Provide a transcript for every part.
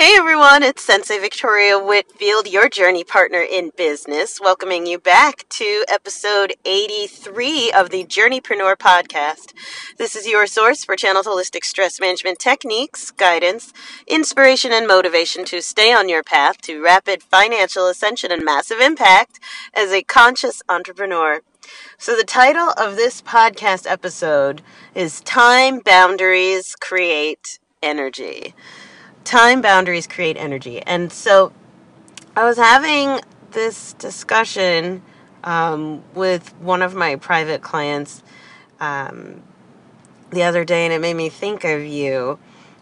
Hey everyone, it's Sensei Victoria Whitfield, your journey partner in business, welcoming you back to episode 83 of the Journeypreneur podcast. This is your source for channeled holistic stress management techniques, guidance, inspiration, and motivation to stay on your path to rapid financial ascension and massive impact as a conscious entrepreneur. So, the title of this podcast episode is Time Boundaries Create Energy time boundaries create energy. And so I was having this discussion um, with one of my private clients um, the other day, and it made me think of you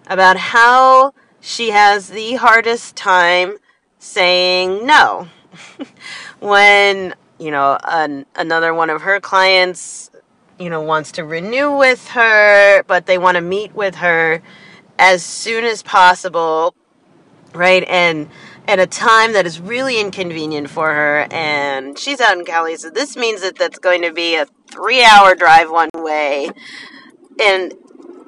about how she has the hardest time saying no. when, you know, an, another one of her clients, you know, wants to renew with her, but they want to meet with her as soon as possible, right? And at a time that is really inconvenient for her. And she's out in Cali, so this means that that's going to be a three hour drive one way. And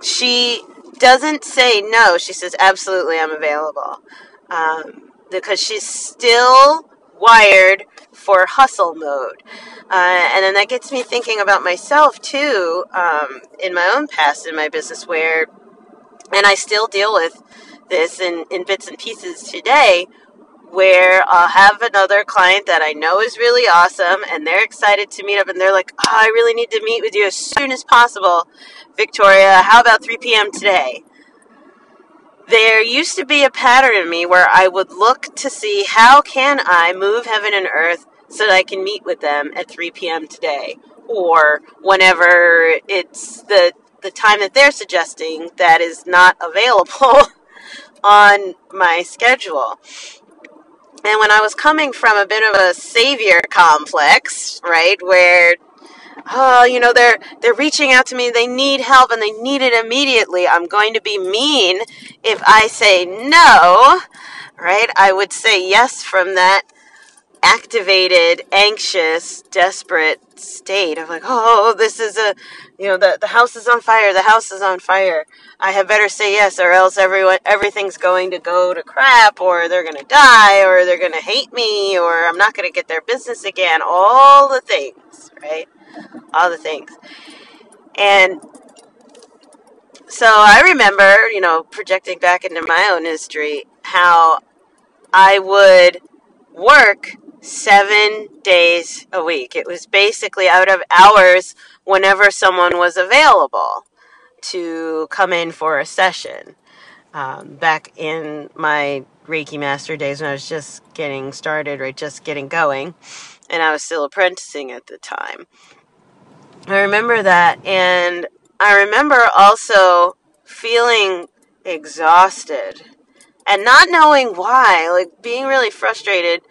she doesn't say no. She says, absolutely, I'm available. Um, because she's still wired for hustle mode. Uh, and then that gets me thinking about myself too, um, in my own past in my business, where and I still deal with this in, in bits and pieces today where I'll have another client that I know is really awesome and they're excited to meet up and they're like, oh, I really need to meet with you as soon as possible. Victoria, how about 3 p.m. today? There used to be a pattern in me where I would look to see how can I move heaven and earth so that I can meet with them at 3 p.m. today or whenever it's the the time that they're suggesting that is not available on my schedule. And when I was coming from a bit of a savior complex, right, where oh, you know, they're they're reaching out to me, they need help and they need it immediately. I'm going to be mean if I say no, right? I would say yes from that activated, anxious, desperate state of like, oh, this is a, you know, the, the house is on fire, the house is on fire. I had better say yes, or else everyone, everything's going to go to crap, or they're going to die, or they're going to hate me, or I'm not going to get their business again. All the things, right? All the things. And so I remember, you know, projecting back into my own history, how I would work seven days a week. It was basically out of hours whenever someone was available to come in for a session. Um, back in my Reiki Master days when I was just getting started, right, just getting going, and I was still apprenticing at the time. I remember that, and I remember also feeling exhausted and not knowing why, like being really frustrated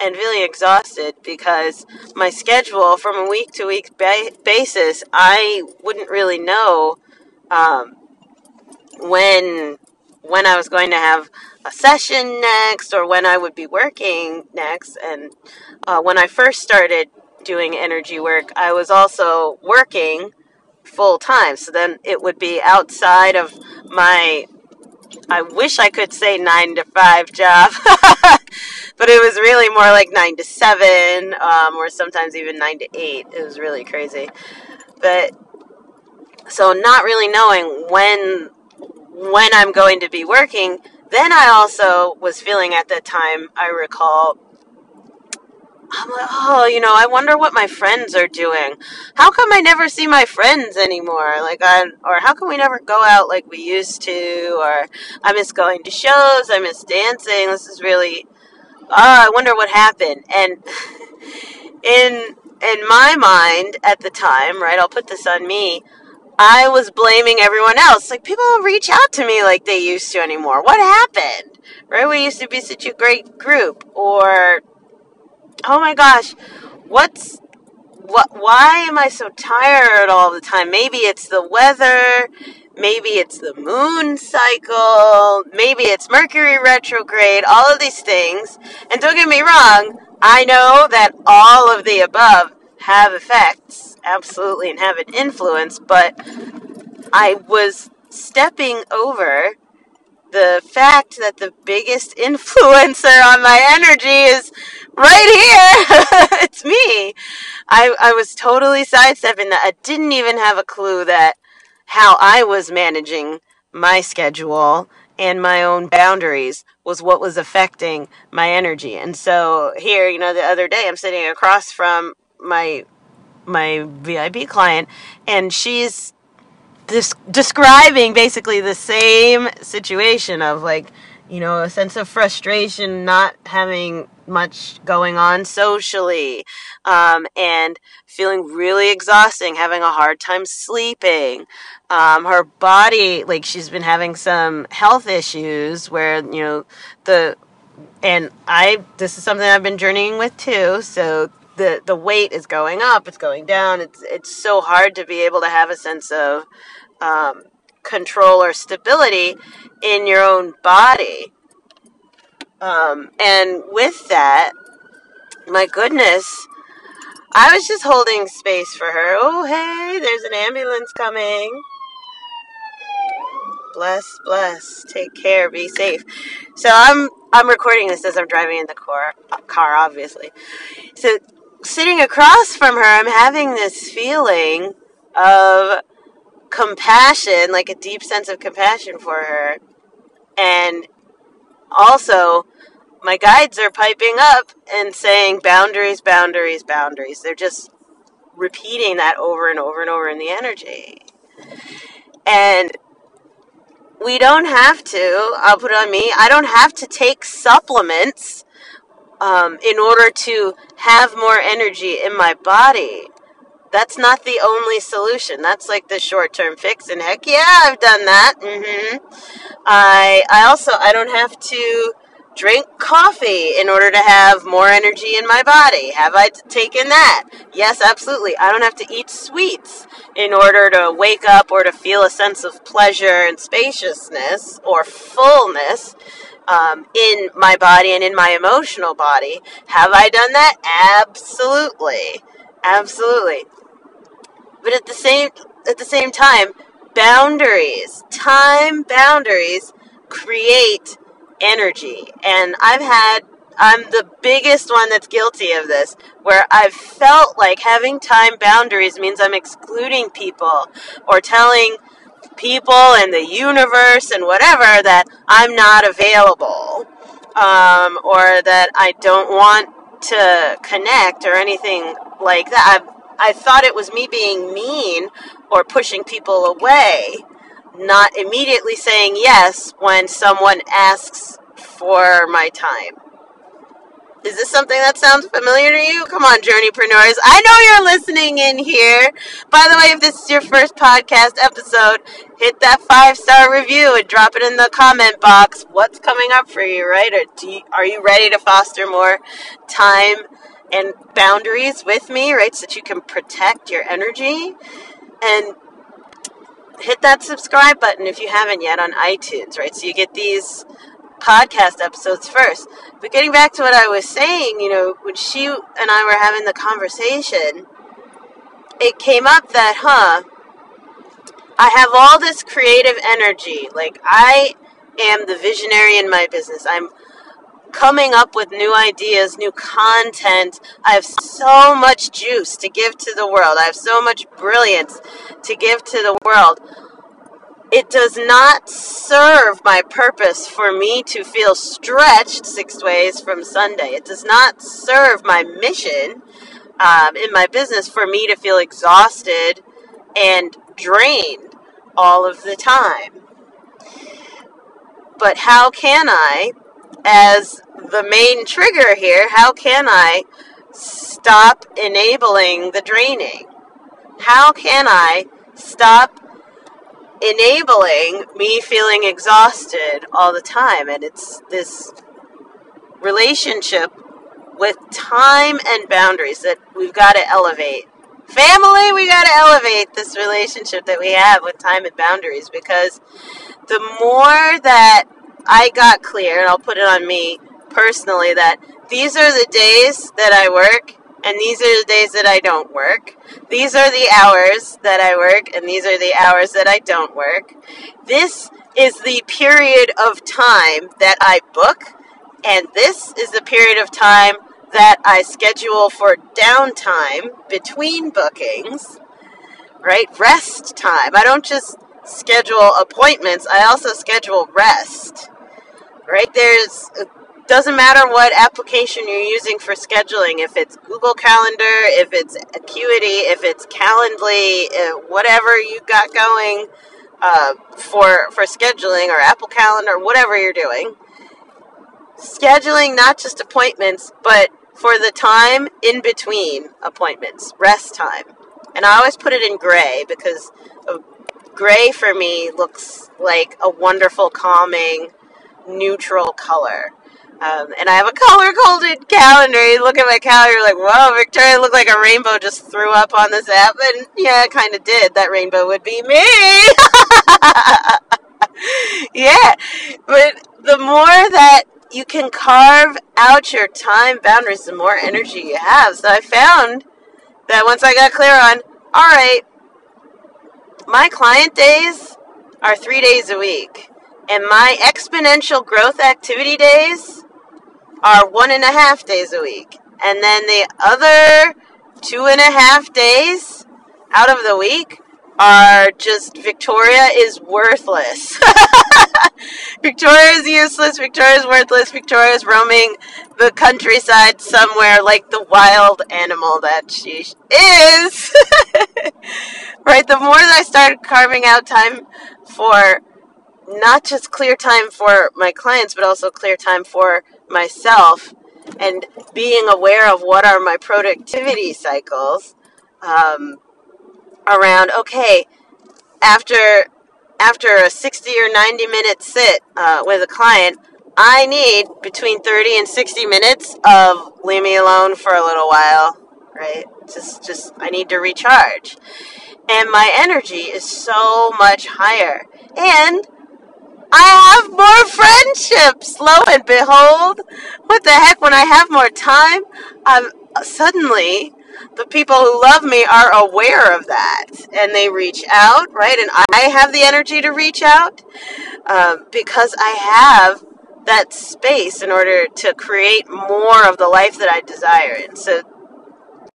and really exhausted because my schedule from a week to week basis, I wouldn't really know um, when when I was going to have a session next or when I would be working next. And uh, when I first started doing energy work, I was also working full time. So then it would be outside of my I wish I could say nine to five job, but it was really more like nine to seven, um, or sometimes even nine to eight. It was really crazy. But so not really knowing when when I'm going to be working. Then I also was feeling at that time. I recall I'm like, oh, you know, I wonder what my friends are doing. How come I never see my friends anymore? Like, I, or how come we never go out like we used to? Or I miss going to shows. I miss dancing. This is really, oh, I wonder what happened. And in in my mind at the time, right? I'll put this on me. I was blaming everyone else. Like people don't reach out to me like they used to anymore. What happened? Right? We used to be such a great group. Or oh my gosh, what's what why am I so tired all the time? Maybe it's the weather, maybe it's the moon cycle, maybe it's Mercury retrograde, all of these things. And don't get me wrong, I know that all of the above have effects, absolutely, and have an influence, but I was stepping over the fact that the biggest influencer on my energy is right here. it's me. I, I was totally sidestepping that. I didn't even have a clue that how I was managing my schedule and my own boundaries was what was affecting my energy. And so here, you know, the other day I'm sitting across from my my VIP client and she's this describing basically the same situation of like you know a sense of frustration not having much going on socially um, and feeling really exhausting having a hard time sleeping um, her body like she's been having some health issues where you know the and i this is something i've been journeying with too so the the weight is going up it's going down it's it's so hard to be able to have a sense of um, control or stability in your own body. Um, and with that, my goodness, I was just holding space for her. Oh, hey, there's an ambulance coming. Bless, bless. Take care. Be safe. So I'm I'm recording this as I'm driving in the car, car obviously. So sitting across from her, I'm having this feeling of compassion, like a deep sense of compassion for her. And also, my guides are piping up and saying boundaries, boundaries, boundaries. They're just repeating that over and over and over in the energy. And we don't have to, I'll put it on me, I don't have to take supplements um, in order to have more energy in my body that's not the only solution. That's like the short term fix. And heck yeah, I've done that. Mm-hmm. I I also I don't have to drink coffee in order to have more energy in my body. Have I taken that? Yes, absolutely. I don't have to eat sweets in order to wake up or to feel a sense of pleasure and spaciousness or fullness. Um, in my body and in my emotional body. Have I done that? Absolutely. Absolutely. But at the same at the same time, boundaries, time boundaries create energy. And I've had I'm the biggest one that's guilty of this, where I've felt like having time boundaries means I'm excluding people or telling people and the universe and whatever that I'm not available um, or that I don't want to connect or anything like that. I've I thought it was me being mean or pushing people away, not immediately saying yes when someone asks for my time. Is this something that sounds familiar to you? Come on, journeypreneurs. I know you're listening in here. By the way, if this is your first podcast episode, hit that five star review and drop it in the comment box. What's coming up for you, right? Or you, are you ready to foster more time and boundaries with me, right? So that you can protect your energy. And hit that subscribe button if you haven't yet on iTunes, right? So you get these podcast episodes first. But getting back to what I was saying, you know, when she and I were having the conversation, it came up that, huh, I have all this creative energy. Like, I am the visionary in my business. I'm coming up with new ideas, new content. I have so much juice to give to the world. I have so much brilliance to give to the world. It does not serve my purpose for me to feel stretched six ways from Sunday. It does not serve my mission um, in my business for me to feel exhausted and drained all of the time. But how can I, as the main trigger here. How can I stop enabling the draining? How can I stop enabling me feeling exhausted all the time? And it's this relationship with time and boundaries that we've got to elevate. Family, we got to elevate this relationship that we have with time and boundaries because the more that I got clear, and I'll put it on me, personally that these are the days that I work and these are the days that I don't work. These are the hours that I work and these are the hours that I don't work. This is the period of time that I book, and this is the period of time that I schedule for downtime between bookings, right? Rest time. I don't just schedule appointments, I also schedule rest, right? There's doesn't matter what application you're using for scheduling. If it's google calendar if it's acuity if it's calendly uh, whatever you got going uh, for for scheduling or apple calendar whatever you're doing. Scheduling not just appointments but for the time in between appointments rest time. And i always put it in gray because gray for me looks like a wonderful calming neutral color um, and I have a color coded calendar. You look at my calendar, you're like, whoa, Victoria looked like a rainbow just threw up on this app. And yeah, it kind of did. That rainbow would be me. yeah. But the more that you can carve out your time boundaries, the more energy you have. So I found that once I got clear on, all right, my client days are three days a week. And my exponential growth activity days are one and a half days a week. And then the other two and a half days out of the week are just Victoria is worthless. Victoria is useless. Victoria is worthless. Victoria is roaming the countryside somewhere like the wild animal that she is. right? The more that I started carving out time for not just clear time for my clients, but also clear time for myself and being aware of what are my productivity cycles um, around okay after after a 60 or 90 minute sit uh, with a client i need between 30 and 60 minutes of leave me alone for a little while right? Just just i need to recharge. And my energy is so much higher. And I have more friendships. Lo and behold, what the heck? When I have more time, I'm suddenly the people who love me are aware of that and they reach out, right? And I have the energy to reach out uh, because I have that space in order to create more of the life that I desire. And so,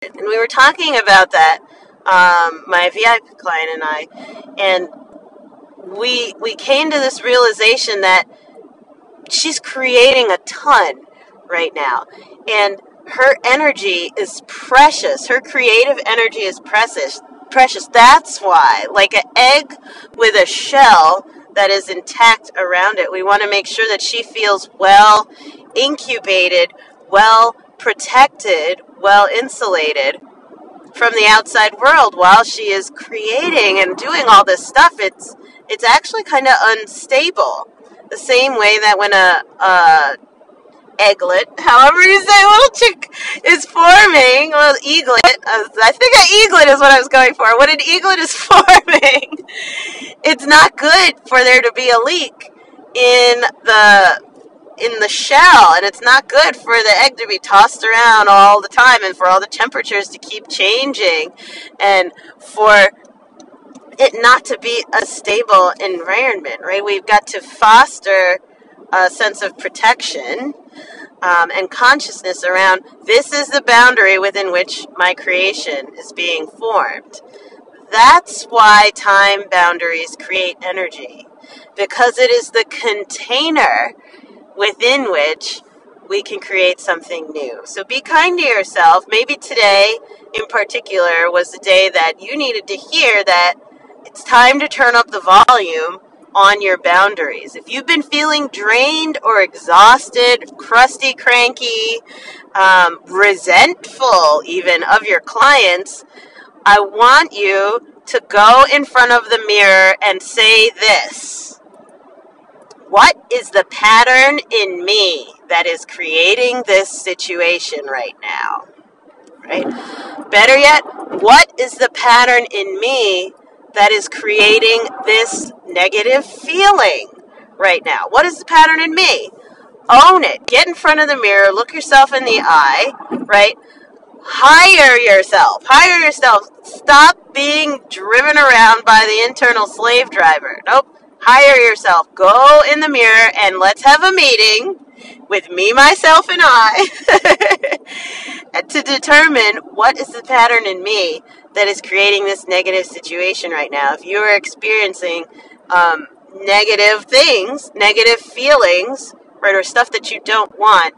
and we were talking about that, um, my VIP client and I, and we we came to this realization that she's creating a ton right now. And her energy is precious. Her creative energy is precious precious. That's why like an egg with a shell that is intact around it. We want to make sure that she feels well incubated well protected well insulated from the outside world while she is creating and doing all this stuff it's it's actually kind of unstable. The same way that when a, a egglet, however you say little chick, is forming, well, eaglet, uh, I think an eaglet is what I was going for. When an eaglet is forming, it's not good for there to be a leak in the in the shell and it's not good for the egg to be tossed around all the time and for all the temperatures to keep changing and for it not to be a stable environment, right? We've got to foster a sense of protection um, and consciousness around this is the boundary within which my creation is being formed. That's why time boundaries create energy, because it is the container within which we can create something new. So be kind to yourself. Maybe today, in particular, was the day that you needed to hear that it's time to turn up the volume on your boundaries. If you've been feeling drained or exhausted, crusty, cranky, um, resentful even of your clients, I want you to go in front of the mirror and say this What is the pattern in me that is creating this situation right now? Right? Better yet, what is the pattern in me that is creating this negative feeling right now? What is the pattern in me? Own it. Get in front of the mirror, look yourself in the eye, right? Hire yourself. Hire yourself. Stop being driven around by the internal slave driver. Nope. Hire yourself. Go in the mirror and let's have a meeting with me, myself, and I to determine what is the pattern in me that is creating this negative situation right now. If you are experiencing um, negative things, negative feelings, right, or stuff that you don't want,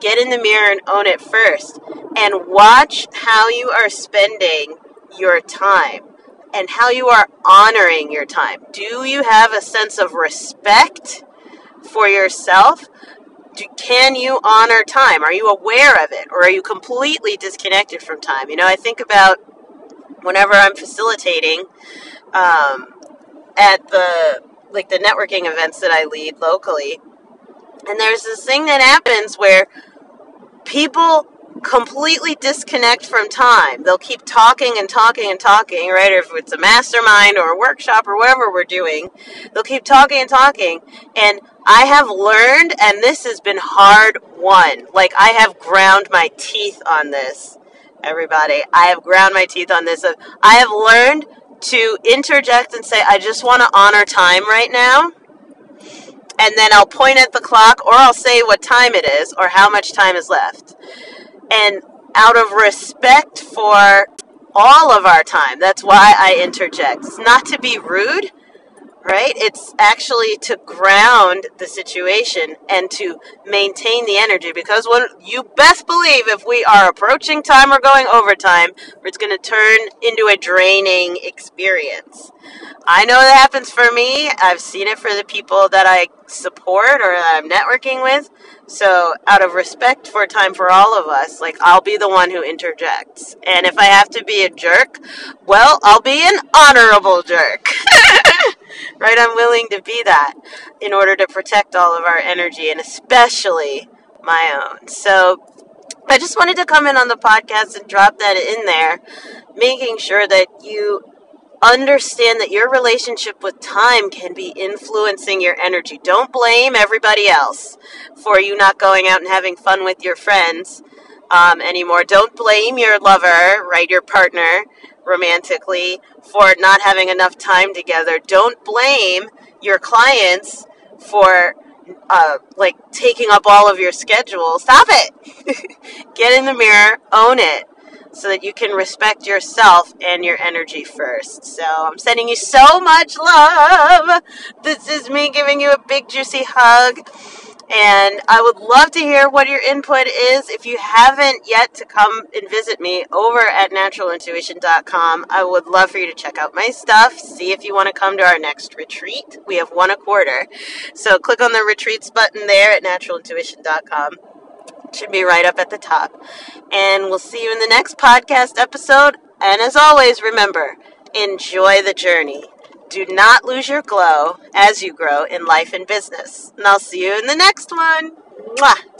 get in the mirror and own it first. And watch how you are spending your time and how you are honoring your time. Do you have a sense of respect for yourself? Do, can you honor time? Are you aware of it? Or are you completely disconnected from time? You know, I think about whenever I'm facilitating um, at the like the networking events that I lead locally, and there's this thing that happens where people completely disconnect from time. They'll keep talking and talking and talking, right? Or if it's a mastermind or a workshop or whatever we're doing, they'll keep talking and talking. And I have learned, and this has been hard won. Like, I have ground my teeth on this, everybody. I have ground my teeth on this. I have learned to interject and say, I just want to honor time right now and then I'll point at the clock or I'll say what time it is or how much time is left. And out of respect for all of our time, that's why I interject. It's not to be rude, right? It's actually to ground the situation and to maintain the energy because when you best believe if we are approaching time or going overtime, it's going to turn into a draining experience. I know that happens for me. I've seen it for the people that I support or I'm networking with. So, out of respect for time for all of us, like I'll be the one who interjects. And if I have to be a jerk, well, I'll be an honorable jerk. right? I'm willing to be that in order to protect all of our energy and especially my own. So, I just wanted to come in on the podcast and drop that in there, making sure that you understand that your relationship with time can be influencing your energy. Don't blame everybody else for you not going out and having fun with your friends um, anymore. Don't blame your lover, right, your partner, romantically, for not having enough time together. Don't blame your clients for uh, like taking up all of your schedule. Stop it. Get in the mirror, own it so that you can respect yourself and your energy first. So I'm sending you so much love. This is me giving you a big juicy hug. And I would love to hear what your input is. If you haven't yet to come and visit me over at naturalintuition.com, I would love for you to check out my stuff. See if you want to come to our next retreat. We have one a quarter. So click on the retreats button there at naturalintuition.com should be right up at the top. And we'll see you in the next podcast episode. And as always, remember enjoy the journey. Do not lose your glow as you grow in life and business. And I'll see you in the next one. Mwah!